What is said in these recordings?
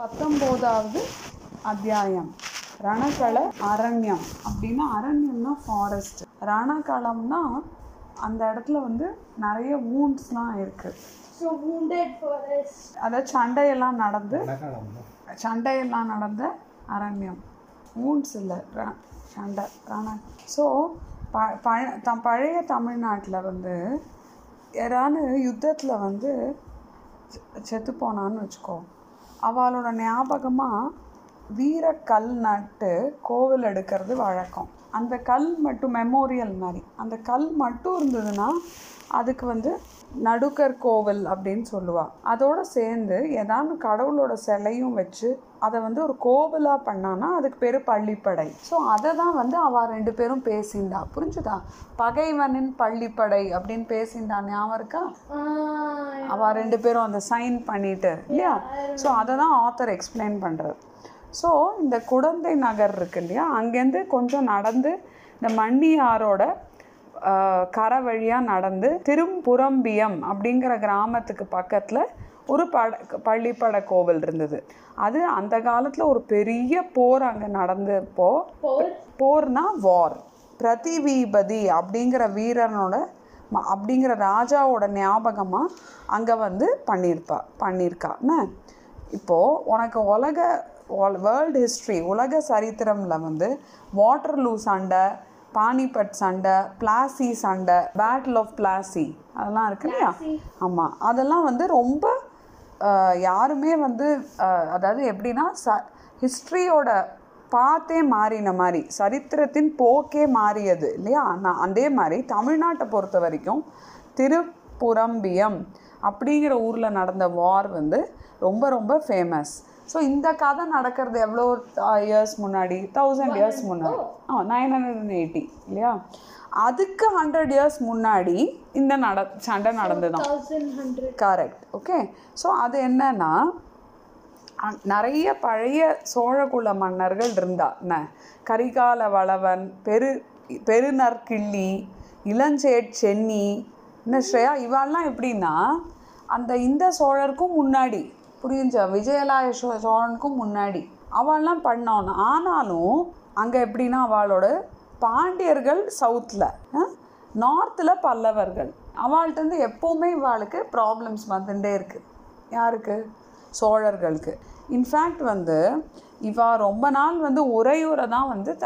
பத்தொம்போதாவது அத்தியாயம். ரணகள அரண்யம். அப்படின்னா அரண்யம்னா ஃபாரஸ்ட் ரணகளம்னா அந்த இடத்துல வந்து நிறைய வூண்ட்ஸ்லாம் இருக்குது So wounded forest. அதாவது சண்டையெல்லாம் நடந்து ரணகளம் சண்டையெல்லாம் நடந்த அரண்யம். வூண்ட்ஸ் இல்லை ர- சண்டை ரண. ஸோ ப பழ த பழைய தமிழ்நாட்டில் வந்து யாரானு யுத்தத்தில் வந்து செத்து போனான்னு வச்சுக்கோ. அவளோட ஞாபகமாக வீரக்கல் நட்டு கோவில் எடுக்கிறது வழக்கம். அந்த கல் மட்டும் மெமோரியல் மாதிரி. அந்த கல் மட்டும் இருந்ததுன்னா அதுக்கு வந்து நடுக்கர் கோவில் அப்படின்னு சொல்லுவாள் அதோடு சேர்ந்து ஏதாவது கடவுளோட சிலையும் வச்சு அதை வந்து ஒரு கோவிலாக பண்ணான்னா அதுக்கு பேர் பள்ளிப்படை. ஸோ அதை தான் வந்து அவள் ரெண்டு பேரும் பேசிண்டா புரிஞ்சுதா? பகைவனின் பள்ளிப்படை அப்படின்னு பேசிண்டா ஞாபகம் இருக்கா? Ah, அவ ரெண்டு பேரும் அந்த சைன் பண்ணிட்டு இல்லையா? ஸோ அதை தான் ஆத்தர் எக்ஸ்பிளைன் பண்ணுறாரு ஸோ இந்த குடந்தை நகர் இருக்கு இல்லையா? அங்கேருந்து கொஞ்சம் நடந்து இந்த மண்ணியாரோட கரை வழியாக நடந்து திரும்புரம்பியம் அப்படிங்கிற கிராமத்துக்கு பக்கத்தில் ஒரு பட பள்ளிப்படை கோவில் இருந்தது. அது அந்த காலத்தில் ஒரு பெரிய போர் அங்கே நடந்தப்போ. போர்னா வார் பிரதிவீபதி அப்படிங்கிற வீரனோட ம- அப்படிங்கிற ராஜாவோட ஞாபகமாக அங்கே வந்து பண்ணியிருப்பா பண்ணியிருக்கா. என்ன? இப்போது உனக்கு உலக வேர்ல்டு ஹிஸ்ட்ரி உலக சரித்திரமில் வந்து வாட்டர்லூ சண்டை பானிபட் சண்டை பிளாசி சண்டை பேட்டில் ஆஃப் பிளாசி அதெல்லாம் இருக்கு இல்லையா? ஆமாம் அதெல்லாம் வந்து ரொம்ப யாருமே வந்து அதாவது எப்படின்னா ச ஹிஸ்ட்ரியோட பார்த்தே மாறின மாதிரி சரித்திரத்தின் போக்கே மாறியது இல்லையா? நான் அதே மாதிரி தமிழ்நாட்டை பொறுத்த வரைக்கும் திருப்புரம்பியம் அப்படிங்கிற ஊரில் நடந்த வார் வந்து ரொம்ப ரொம்ப ஃபேமஸ் ஸோ இந்த கதை நடக்கிறது எவ்வளோ இயர்ஸ் முன்னாடி? தௌசண்ட் இயர்ஸ் முன்னாடி. ஆ நைன் ஹண்ட்ரட் அண்ட் எயிட்டி இல்லையா? அதுக்கு ஹண்ட்ரட் இயர்ஸ் முன்னாடி இந்த நட சண்டை நடந்துதான். கரெக்ட் ஓகே ஸோ அது என்னன்னா நிறைய பழைய சோழகுல மன்னர்கள் இருந்தா என்ன? கரிகால வளவன் பெரு பெருநற்கிள்ளி இளஞ்சேட் சென்னி என்ன ஸ்ரேயா இவாள்லாம் எப்படின்னா அந்த இந்த சோழருக்கும் முன்னாடி புரியுஞ்சா விஜயலாய சோழனுக்கும் முன்னாடி அவள்லாம் பண்ணோன்னு. ஆனாலும் அங்கே எப்படின்னா அவளோட பாண்டியர்கள் சவுத்தில் நார்த்தில் பல்லவர்கள். அவள்கிட்டருந்து எப்போவுமே இவாளுக்கு ப்ராப்ளம்ஸ் வந்துட்டே இருக்குது யாருக்கு? சோழர்களுக்கு. இன்ஃபேக்ட் வந்து இவா ரொம்ப நாள் வந்து உறையூரை தான் வந்து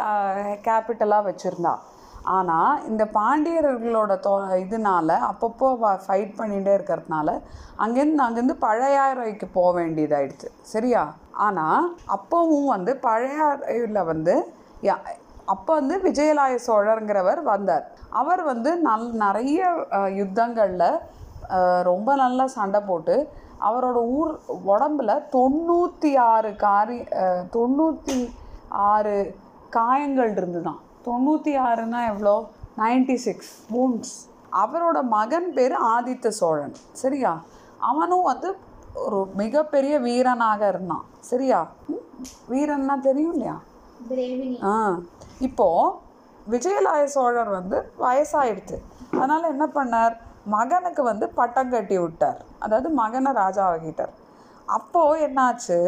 கேபிட்டலாக வச்சுருந்தா. ஆனால் இந்த பாண்டியர்களோட தோ இதனால அப்பப்போ ஃபைட் பண்ணிகிட்டே இருக்கிறதுனால அங்கேருந்து அங்கேருந்து பழையாறைக்கு போக வேண்டியதாயிடுச்சு. சரியா? ஆனால் அப்போவும் வந்து பழையாறையில் வந்து யா- அப்போ வந்து விஜயலாய சோழருங்கிறவர் வந்தார். அவர் வந்து நல் நிறைய யுத்தங்களில் ரொம்ப நல்லா சண்டை போட்டு அவரோட ஊர் உடம்புல தொண்ணூற்றி ஆறு காரி தொண்ணூற்றி ஆறு காயங்கள் இருந்துதான். தொண்ணூற்றி ஆறுனா எவ்வளோ நைன்டி சிக்ஸ் wounds. அவரோட மகன் பேர் ஆதித்த சோழன். சரியா? அவனும் வந்து ஒரு மிகப்பெரிய வீரனாக இருந்தான். சரியா? வீரன்னா தெரியும் இல்லையா. ஆ. இப்போது விஜயலாய சோழர் வந்து வயசாயிடுச்சு. அதனால் என்ன பண்ணார்? மகனுக்கு வந்து பட்டம் கட்டி விட்டார். அதாவது மகனை ராஜாவாக்கிட்டார் அப்போது என்னாச்சு?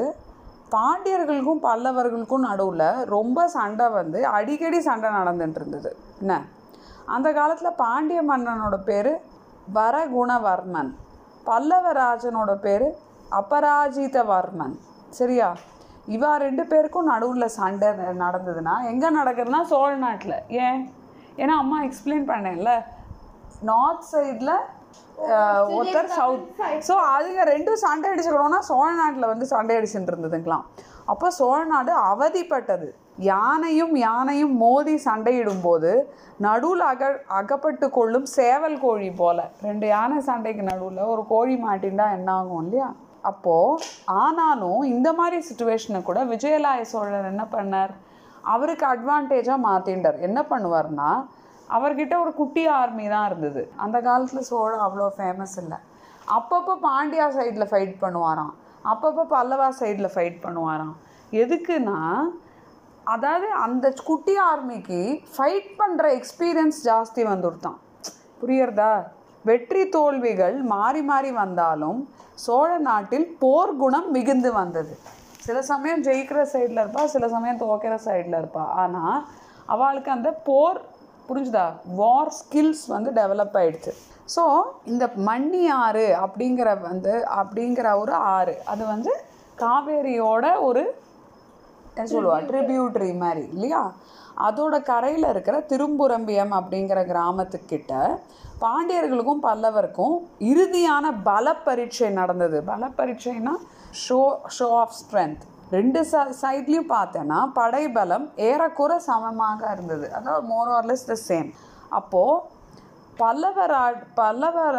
பாண்டியர்களுக்கும் பல்லவர்களுக்கும் நடுவில் ரொம்ப சண்டை வந்து அடிக்கடி சண்டை நடந்துட்டு இருந்தது என்ன? அந்த காலத்தில் பாண்டிய மன்னனோட பேர் வரகுணவர்மன். பல்லவராஜனோட பேர் அபராஜிதவர்மன். சரியா? இவா ரெண்டு பேருக்கும் நடுவில் சண்டை நடந்ததுன்னா எங்கே நடக்குதுன்னா சோழ நாட்டில். ஏன்? ஏன்னா அம்மா எக்ஸ்பிளைன் பண்ணேன்ல நார்த் சைடில் ஒருத்தர் சவுத் ஸோ அதுங்க ரெண்டும் சண்டை அடிச்சுக்கணும்னா சோழ நாட்டில் வந்து சண்டை அடிச்சுட்டு இருந்ததுங்களாம் அப்போ சோழ நாடு அவதிப்பட்டது. யானையும் யானையும் மோதி சண்டையிடும் போது நடுவில் அக அகப்பட்டு கொள்ளும் சேவல் கோழி போல ரெண்டு யானை சண்டைக்கு நடுவில் ஒரு கோழி மாட்டின்டா என்ன ஆகும் இல்லையா? அப்போது ஆனாலும் இந்த மாதிரி சுச்சுவேஷனை கூட விஜயலாய சோழர் என்ன பண்ணார்? அவருக்கு அட்வான்டேஜாக மாற்றிண்டார் என்ன பண்ணுவார்னா அவர்கிட்ட ஒரு குட்டி ஆர்மி தான் இருந்தது. அந்த காலத்தில் சோழன் அவ்வளோ ஃபேமஸ் இல்லை. அப்பப்போ பாண்டியா சைடில் ஃபைட் பண்ணுவாராம். அப்பப்போ பல்லவா சைடில் ஃபைட் பண்ணுவாராம். எதுக்குன்னா அதாவது அந்த குட்டி ஆர்மிக்கு ஃபைட் பண்ணுற எக்ஸ்பீரியன்ஸ் ஜாஸ்தி வந்துருத்தான் புரியுறதா? வெற்றி தோல்விகள் மாறி மாறி வந்தாலும் சோழ நாட்டில் போர் குணம் மிகுந்து வந்தது. சில சமயம் ஜெயிக்கிற சைடில் இருப்பா சில சமயம் துவைக்கிற சைடில் இருப்பா. ஆனால் அவளுக்கு அந்த போர் புரிஞ்சுதா? வார் ஸ்கில்ஸ் வந்து டெவலப் ஆயிடுச்சு. ஸோ இந்த மண்ணி ஆறு அப்படிங்கிற வந்து அப்படிங்கிற ஒரு ஆறு அது வந்து காவேரியோட ஒரு சொல்லுவா? ட்ரிபியூட்ரி மாதிரி இல்லையா? அதோட கரையில் இருக்கிற திரும்புரம்பியம் அப்படிங்கிற கிராமத்துக்கிட்ட பாண்டியர்களுக்கும் பல்லவருக்கும் இறுதியான பல பரீட்சை நடந்தது. பல பரீட்சைனா ஷோ ஷோ ஆஃப் ஸ்ட்ரென்த் ரெண்டு ச சைட்லேயும் பார்த்தேன்னா படைபலம் ஏறக்குறை சமமாக இருந்தது. அதாவது மோர் ஆர்லெஸ் த சேம் அப்போது பல்லவர்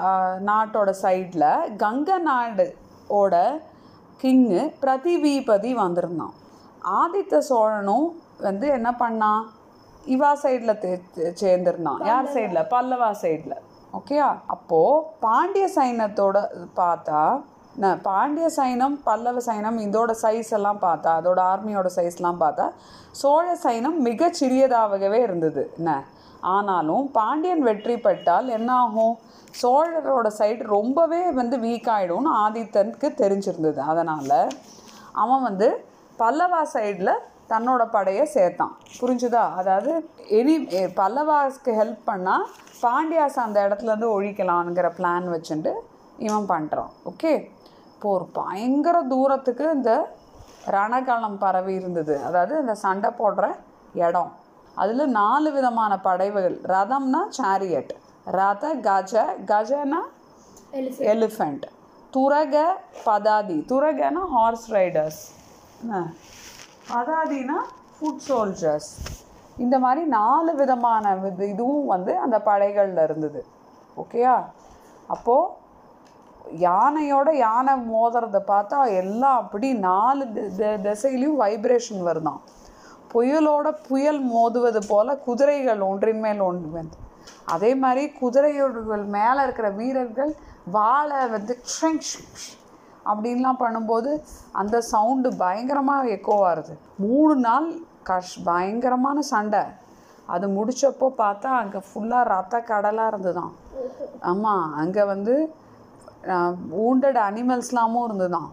ஆ, நாட்டோட சைடில் கங்க நாடு ஓட கிங்கு பிரதிபீபதி வந்திருந்தான். ஆதித்த சோழனும் வந்து என்ன பண்ணான் இவா சைடில் சேர்ந்துருந்தான். யார் சைடில்? பல்லவா சைடில். ஓகேயா அப்போது பாண்டிய சைன்யத்தோட பார்த்தா ந- பாண்டிய சைனம் பல்லவ சைனம் இதோட சைஸ் எல்லாம் பார்த்தா அதோட ஆர்மியோட சைஸ்லாம் பார்த்தா சோழ சைனம் மிகச் சிறியதாகவே இருந்தது. என்ன ஆனாலும் பாண்டியன் வெற்றி பெற்றால் என்ன ஆகும் சோழரோட சைடு ரொம்பவே வந்து வீக் ஆகிடும்னு ஆதித்தனுக்கு தெரிஞ்சிருந்தது. அதனால் அவன் வந்து பல்லவா சைடில் தன்னோட படையை சேர்த்தான். புரிஞ்சுதா? அதாவது எனி பல்லவாஸ்க்கு ஹெல்ப் பண்ணால் பாண்டியாஸ் அந்த இடத்துல இருந்து ஒழிக்கலாங்கிற பிளான் வச்சுட்டு இவன் பண்ணுறான் ஓகே இப்போ ஒரு பயங்கர தூரத்துக்கு இந்த ரணகலம் பரவி இருந்தது. அதாவது இந்த சண்டை போடுற இடம். அதில் நாலு விதமான படைவுகள் ரதம்னா சேரியட் ரத கஜ கஜனா Elephant. எலிஃபண்ட் துரக பதாதி. துரகனா ஹார்ஸ் ரைடர்ஸ் பதாதினா ஃபுட் சோல்ஜர்ஸ் இந்த மாதிரி நாலு விதமான இது- இதுவும் வந்து அந்த படைகளில் இருந்தது. ஓகேயா அப்போது யானையோட யானை மோதுறத பார்த்தா எல்லாம் அப்படி நாலு திசையிலையும் வைப்ரேஷன் வருதாம் புயலோட புயல் மோதுவது போல குதிரைகள் ஒன்றின் மேல் ஒன்று வந்து. அதே மாதிரி குதிரையோடுகள் மேலே இருக்கிற வீரர்கள் வாழை வந்து ஷ்ரிங் அப்படின்லாம் பண்ணும்போது அந்த சவுண்டு பயங்கரமாக எக்கோவாக வருது மூணு நாள் கஷ் பயங்கரமான சண்டை. அது முடித்தப்போ பார்த்தா அங்கே ஃபுல்லாக ரத்த கடலாக இருந்துதான். ஆமாம் அங்கே வந்து ஊண்டட் அனிமல்ஸ்லாமும் இருந்துதான்.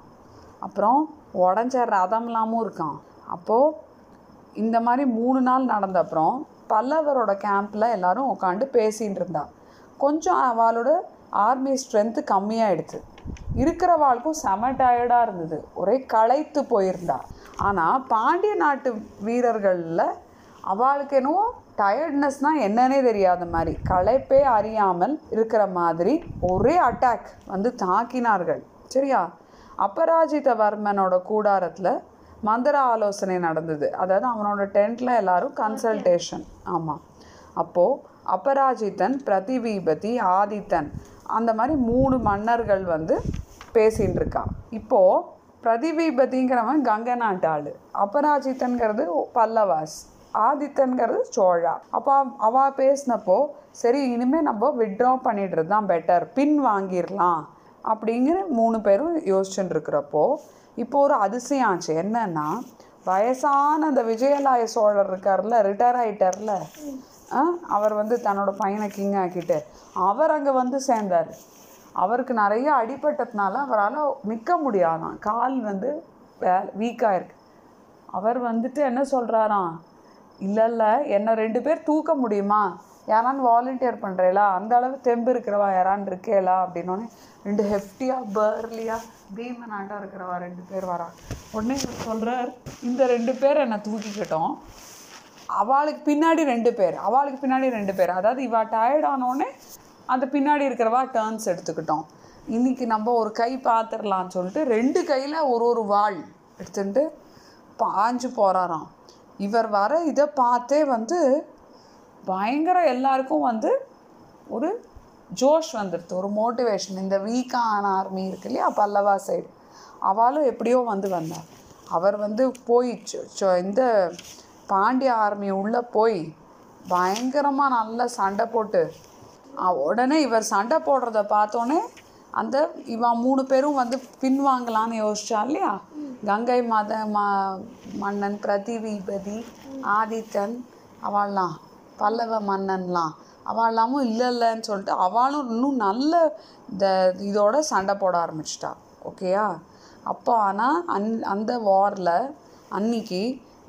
அப்புறம் உடஞ்ச ரதம்லாமும் இருக்கான். அப்போது இந்த மாதிரி மூணு நாள் நடந்த அப்புறம் பல்லவரோட கேம்பில் எல்லோரும் உட்காந்து பேசின்னு இருந்தா. கொஞ்சம் அவளோட ஆர்மி ஸ்ட்ரென்த்து கம்மியாகிடுது இருக்கிறவாளுக்கும் செம டயர்டாக இருந்தது. ஒரே களைத்து போயிருந்தா. ஆனால் பாண்டிய நாட்டு வீரர்களில் அவளுக்கு என்னவோ டயர்ட்னஸ்னால் என்னன்னே தெரியாத மாதிரி களைப்பே அறியாமல் இருக்கிற மாதிரி ஒரே அட்டாக் வந்து தாக்கினார்கள். சரியா? அபராஜிதவர்மனோட கூடாரத்தில் மந்திர ஆலோசனை நடந்தது. அதாவது அவனோட டென்ட்டில் எல்லாரும் கன்சல்டேஷன் ஆமாம் அப்போது அபராஜித்தன் பிரதிபீபதி ஆதித்தன் அந்த மாதிரி மூணு மன்னர்கள் வந்து பேசின்னு இருக்கான் இப்போது பிரதிபீபதிங்கிறவன் கங்கை நாட்டு ஆள். அபராஜித்தன்கிறது பல்லவாஸ். ஆதித்தன்கிறது சோழா. அப்போ அவா பேசினப்போ சரி இனிமேல் நம்ம விட்ரா பண்ணிடுறது தான் பெட்டர் பின் வாங்கிடலாம். அப்படிங்கிற மூணு பேரும் யோசிச்சுட்டு இருக்கிறப்போ இப்போ ஒரு அதிசயம் ஆச்சு. என்னன்னா வயசான அந்த விஜயலாய சோழர் இருக்கார்ல ரிட்டையர் ஆகிட்டார்ல ஆ, அவர் வந்து தன்னோட பையனை கிங் ஆக்கிட்டு அவர் அங்கே வந்து சேர்ந்தார். அவருக்கு நிறைய அடிபட்டதுனால அவரால் நிற்க முடியாதான். கால் வந்து வீக்காக இருக்கு அவர் வந்துட்டு என்ன சொல்கிறாராம் இல்லை இல்லை என்னை ரெண்டு பேர் தூக்க முடியுமா? யாரான்னு வாலண்டியர் பண்ணுறீங்களா அந்த அளவு தெம்பு இருக்கிறவா? யாரான்னு இருக்கேலா? அப்படின்னோடனே ரெண்டு ஹெஃப்டியாக பர்லியாக பீமனாட்டம் இருக்கிறவா? ரெண்டு பேர் வரா. உடனே சொல்கிறார் இந்த ரெண்டு பேர் என்னை தூக்கிக்கிட்டோம். அவளுக்கு பின்னாடி ரெண்டு பேர் அவளுக்கு பின்னாடி ரெண்டு பேர். அதாவது இவா டயர்ட் ஆனோடனே அந்த பின்னாடி இருக்கிறவா டேர்ன்ஸ் எடுத்துக்கிட்டோம். இன்றைக்கி நம்ம ஒரு கை பார்த்துடலான்னு சொல்லிட்டு ரெண்டு கையில் ஒரு ஒரு வாள் எடுத்துட்டு பாஞ்சு போகிறாராம் இவர் வர இதை பார்த்தே வந்து பயங்கர எல்லாருக்கும் வந்து ஒரு ஜோஷ் வந்துடுது ஒரு மோட்டிவேஷன் இந்த வீக்கான ஆர்மி இருக்கு இல்லையா பல்லவா சைடு அவளும் எப்படியோ வந்து வந்தார் அவர் வந்து போய் இந்த பாண்டிய ஆர்மி உள்ளே போய் பயங்கரமாக நல்லா சண்டை போட்டு உடனே இவர் சண்டை போடுறத பார்த்தோன்னே அந்த இவன் மூணு பேரும் வந்து பின்வாங்கலான்னு யோசிச்சா இல்லையா? கங்கை மத ம மன்னன் பிரதிவிபதி ஆதித்தன் அவள்லாம். பல்லவ மன்னன்லாம். அவளாமும் இல்லை இல்லைன்னு சொல்லிட்டு அவளும் இன்னும் நல்ல இந்த இதோட சண்டை போட ஆரம்பிச்சிட்டா. ஓகேயா அப்போ ஆனால் அந் அந்த வாரில் அன்னைக்கு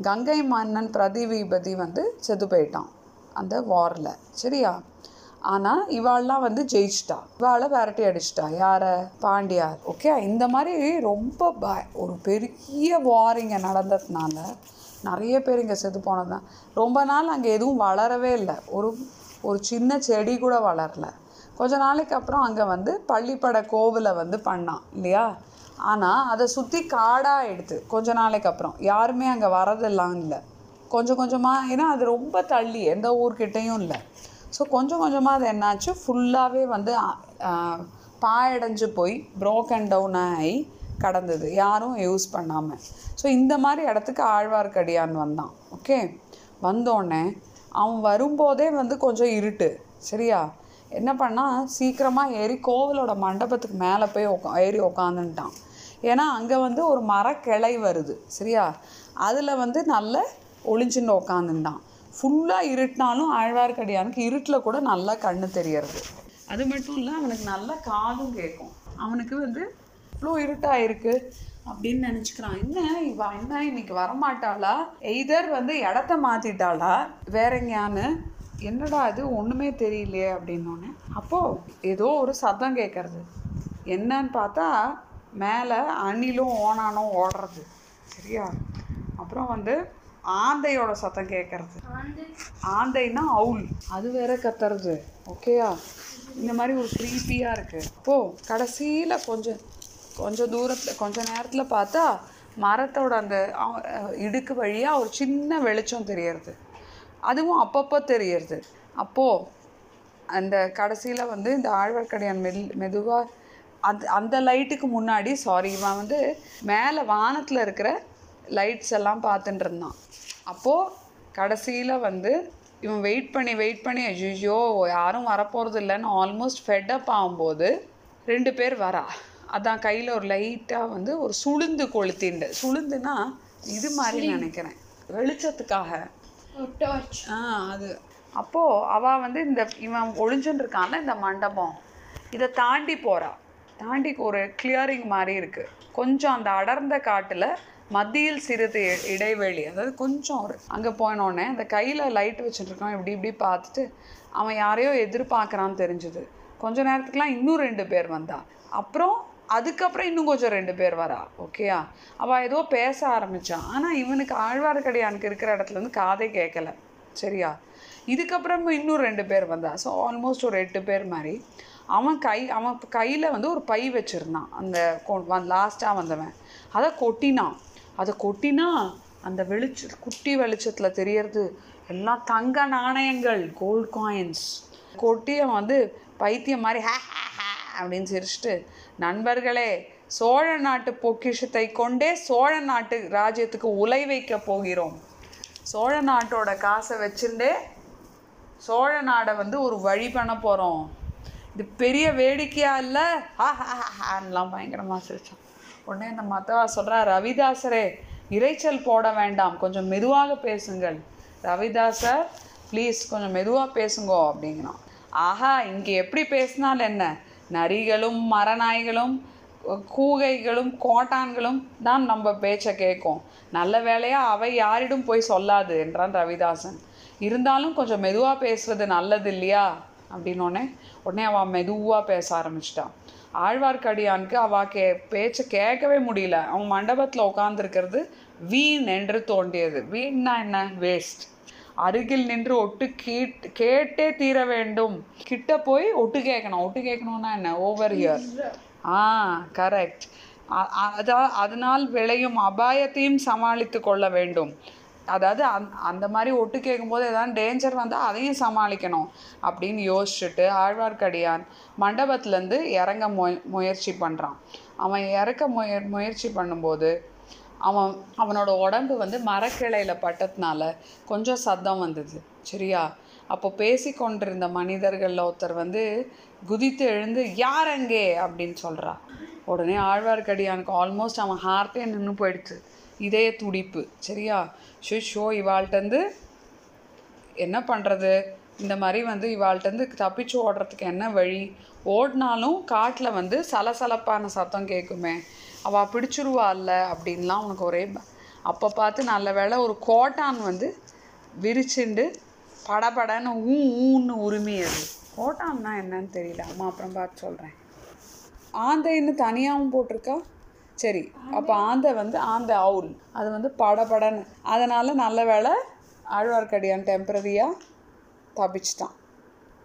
கங்கை மன்னன் பிரதிவிபதி வந்து செத்து போயிட்டான். அந்த வாரில் சரியா? ஆனால் இவாள்லாம் வந்து ஜெயிச்சிட்டா. இவாளை விரட்டி அடிச்சிட்டா. யாரை? பாண்டியார். ஓகே இந்த மாதிரி ரொம்ப ப ஒரு பெரிய வார் இங்கே நடந்ததுனால நிறைய பேர் இங்கே செத்து போனதுதான். ரொம்ப நாள் அங்கே எதுவும் வளரவே இல்லை. ஒரு ஒரு சின்ன செடி கூட வளரல. கொஞ்ச நாளைக்கு அப்புறம் அங்கே வந்து பள்ளிப்பட கோவிலை வந்து பண்ணான் இல்லையா? ஆனால் அதை சுற்றி காடாக ஆயிடுது கொஞ்ச நாளைக்கு அப்புறம். யாருமே அங்கே வரதெல்லாம் இல்லை. கொஞ்சம் கொஞ்சமாக ஏன்னா அது ரொம்ப தள்ளி எந்த ஊர்கிட்டையும் இல்லை. ஸோ கொஞ்சம் கொஞ்சமாக அது என்னாச்சு ஃபுல்லாகவே வந்து பாயடைஞ்சு போய் ப்ரோக்கன் டவுன் ஆகி கடந்தது. யாரும் யூஸ் பண்ணாமல் ஸோ இந்த மாதிரி இடத்துக்கு ஆழ்வார்க்கடியான் வந்தான். ஓகே வந்தோடனே அவன் வரும்போதே வந்து கொஞ்சம் இருட்டு. சரியா? என்ன பண்ணால் சீக்கிரமாக ஏறி கோவிலோட மண்டபத்துக்கு மேலே போய் உக்கா ஏறி உக்காந்துட்டான் ஏன்னா அங்கே வந்து ஒரு மரக்கிளை வருது. சரியா? அதில் வந்து நல்ல ஒளிஞ்சுன்னு உக்காந்துட்டான் ஃபுல்லாக இருட்டினாலும் ஆழ்வார்க்கடியானுக்கு இருட்டில் கூட நல்லா கண்ணு தெரியறது அது மட்டும் இல்லை அவனுக்கு நல்ல காதும் கேட்கும். அவனுக்கு வந்து அவ்வளோ இருட்டாக இருக்குது அப்படின்னு நினச்சிக்கிறான். என்ன இவ என்ன இன்னைக்கு வரமாட்டாளா? எய்தர் வந்து இடத்த மாற்றிட்டாளா வேற எங்கேயான்னு? என்னடா இது? ஒன்றுமே தெரியலையே அப்படின்னோடனே அப்போது ஏதோ ஒரு சத்தம் கேட்கறது என்னன்னு பார்த்தா மேலே அணிலும் ஓனானும் ஓடுறது. சரியா? அப்புறம் வந்து ஆந்தையோட சத்தம் கேட்கறது ஆந்தைன்னா அவுல். அது வேற கத்துறது. ஓகேயா? இந்த மாதிரி ஒரு க்ரீப்பியாக இருக்குது போ கடைசியில் கொஞ்சம் கொஞ்சம் தூரத்தில் கொஞ்ச நேரத்தில் பார்த்தா மரத்தோட அந்த இடுக்கு வழியாக ஒரு சின்ன வெளிச்சம் தெரியறது. அதுவும் அப்பப்போ தெரியறது. அப்போது அந்த கடைசியில் வந்து இந்த ஆழ்வார்க்கடியான் மெல் மெதுவாக அந்த அந்த லைட்டுக்கு முன்னாடி சாரி இவன் வந்து மேலே வானத்தில் இருக்கிற லைட்ஸ் எல்லாம் பார்த்துட்டு இருந்தான். அப்போது கடைசியில் வந்து இவன் வெயிட் பண்ணி வெயிட் பண்ணி ஐயோ யாரும் வரப்போகிறது இல்லைன்னு ஆல்மோஸ்ட் ஃபெட்டப் ஆகும்போது ரெண்டு பேர் வரா. அதான் கையில் ஒரு லைட்டாக வந்து ஒரு சுளுந்து கொளுத்திண்டு. சுளுந்துன்னா இது மாதிரி நினைக்கிறேன். வெளிச்சத்துக்காக. டார்ச் ஆ அது. அப்போது அவள் வந்து இந்த இவன் ஒளிஞ்சுன்னு இந்த மண்டபம். இதை தாண்டி போகிறா தாண்டி ஒரு கிளியரிங் மாதிரி இருக்குது கொஞ்சம் அந்த அடர்ந்த காட்டில் மத்தியில் சிறிது இ- இடைவெளி. அதாவது கொஞ்சம் ஒரு அங்கே போனோடனே அந்த கையில் லைட் வச்சுட்டுருக்கான் இப்படி இப்படி பார்த்துட்டு அவன் யாரையோ எதிர்பார்க்குறான்னு தெரிஞ்சுது. கொஞ்ச நேரத்துக்குலாம் இன்னும் ரெண்டு பேர் வந்தா. அப்புறம் அதுக்கப்புறம் இன்னும் கொஞ்சம் ரெண்டு பேர் வரா ஓகேயா அவள் ஏதோ பேச ஆரம்பிச்சான் ஆனால் இவனுக்கு ஆழ்வார்க்கடியானுக்கு இருக்கிற இடத்துல வந்து காதே கேட்கல சரியா? இதுக்கப்புறம் இன்னும் ரெண்டு பேர் வந்தா ஸோ ஆல்மோஸ்ட் ஒரு எட்டு பேர் மாதிரி அவன் கை அவன் கையில் வந்து ஒரு பை வச்சுருந்தான் அந்த லாஸ்ட்டாக வந்தவன். அதை கொட்டினான். அதை கொட்டினா அந்த வெளிச்ச குட்டி வெளிச்சத்தில் தெரியறது எல்லாம் தங்க நாணயங்கள் கோல்ட் காயின்ஸ் கொட்டி அவன் வந்து பைத்தியம் மாதிரி ஹே ஹே ஹே அப்படின்னு சிரிச்சிட்டு நண்பர்களே சோழ நாட்டு பொக்கிஷத்தை கொண்டே சோழ நாட்டு ராஜ்யத்துக்கு உலை வைக்க போகிறோம். சோழ நாட்டோட காசை வச்சுட்டே சோழ நாடை வந்து ஒரு வழி பண்ண போகிறோம் இது பெரிய வேடிக்கையாக இல்லை? ஆஹான்லாம் பயங்கரமாக சிரிச்சான். உடனே இந்த மத்தவா சொல்கிறா ரவிதாசரே இரைச்சல் போட வேண்டாம். கொஞ்சம் மெதுவாக பேசுங்கள். ரவிதாசர் ப்ளீஸ் கொஞ்சம் மெதுவாக பேசுங்கோ அப்படிங்கிறான். ஆஹா இங்கே எப்படி பேசினால் என்ன? நரிகளும் மரநாய்களும் கூகைகளும் கோட்டான்களும் தான் நம்ம பேச்சை கேட்கும். நல்ல வேலையாக அவை யாரிடம் போய் சொல்லாது என்றான் ரவிதாசன். இருந்தாலும் கொஞ்சம் மெதுவாக பேசுவது நல்லது இல்லையா? அப்படின்னோடனே உடனே அவன் மெதுவாக பேச ஆரம்பிச்சிட்டான் ஆழ்வார்க்கடியானுக்கு அவ கே பேச்சை கேட்கவே முடியல. அவன் மண்டபத்தில் உட்காந்துருக்கிறது வீண் என்று தோண்டியது வீண்னா என்ன? வேஸ்ட். அருகில் நின்று ஒட்டு கேட் கேட்டே தீர வேண்டும். கிட்ட போய் ஒட்டு கேட்கணும் ஒட்டு கேட்கணும்னா என்ன? ஓவர் ஹியர் ஆ கரெக்ட் அதா அதனால் விளையும் அபாயத்தையும் சமாளித்து கொள்ள வேண்டும். அதாவது அந் அந்த மாதிரி ஒட்டு கேட்கும்போது ஏதாவது டேஞ்சர் வந்தால் அதையும் சமாளிக்கணும் அப்படின்னு யோசிச்சுட்டு ஆழ்வார்க்கடியான் மண்டபத்துலேருந்து இறங்க முய முயற்சி பண்ணுறான் அவன் இறக்க முய முயற்சி பண்ணும்போது அவன் அவனோட உடம்பு வந்து மரக்கிளையில் பட்டதுனால கொஞ்சம் சத்தம் வந்தது. சரியா? அப்போ பேசி கொண்டிருந்த மனிதர்களில் ஒருத்தர் வந்து குதித்து எழுந்து யார் அங்கே? அப்படின்னு சொல்கிறா உடனே ஆழ்வார்க்கடியானுக்கு ஆல்மோஸ்ட் அவன் ஹார்ட்டே நின்று போயிடுச்சு. இதய துடிப்பு. சரியா? ஷோ ஷோ இவாள்கிட்டருந்து என்ன பண்ணுறது இந்த மாதிரி வந்து இவாள்கிட்டருந்து தப்பிச்சு ஓடுறதுக்கு என்ன வழி? ஓடினாலும் காட்டில் வந்து சலசலப்பான சத்தம் கேட்குமே. அவள் பிடிச்சிருவா இல்லை அப்படின்லாம் உனக்கு ஒரே அப்போ பார்த்து நல்ல வேளை ஒரு கோட்டான் வந்து விரிச்சுண்டு படபடன்னு ஊ ஊன்னு உரிமையது கோட்டான்னா என்னன்னு தெரியல. அம்மா அப்புறம் பார்த்து சொல்கிறேன் ஆந்தைன்னு தனியாகவும் போட்டிருக்கா? சரி அப்போ ஆந்தை. வந்து ஆந்தை அவுல். அது வந்து படபடன்னு. அதனால் நல்ல வேளை ஆழ்வார்க்கடியான் டெம்பரரியாக தப்பிச்சிட்டான்.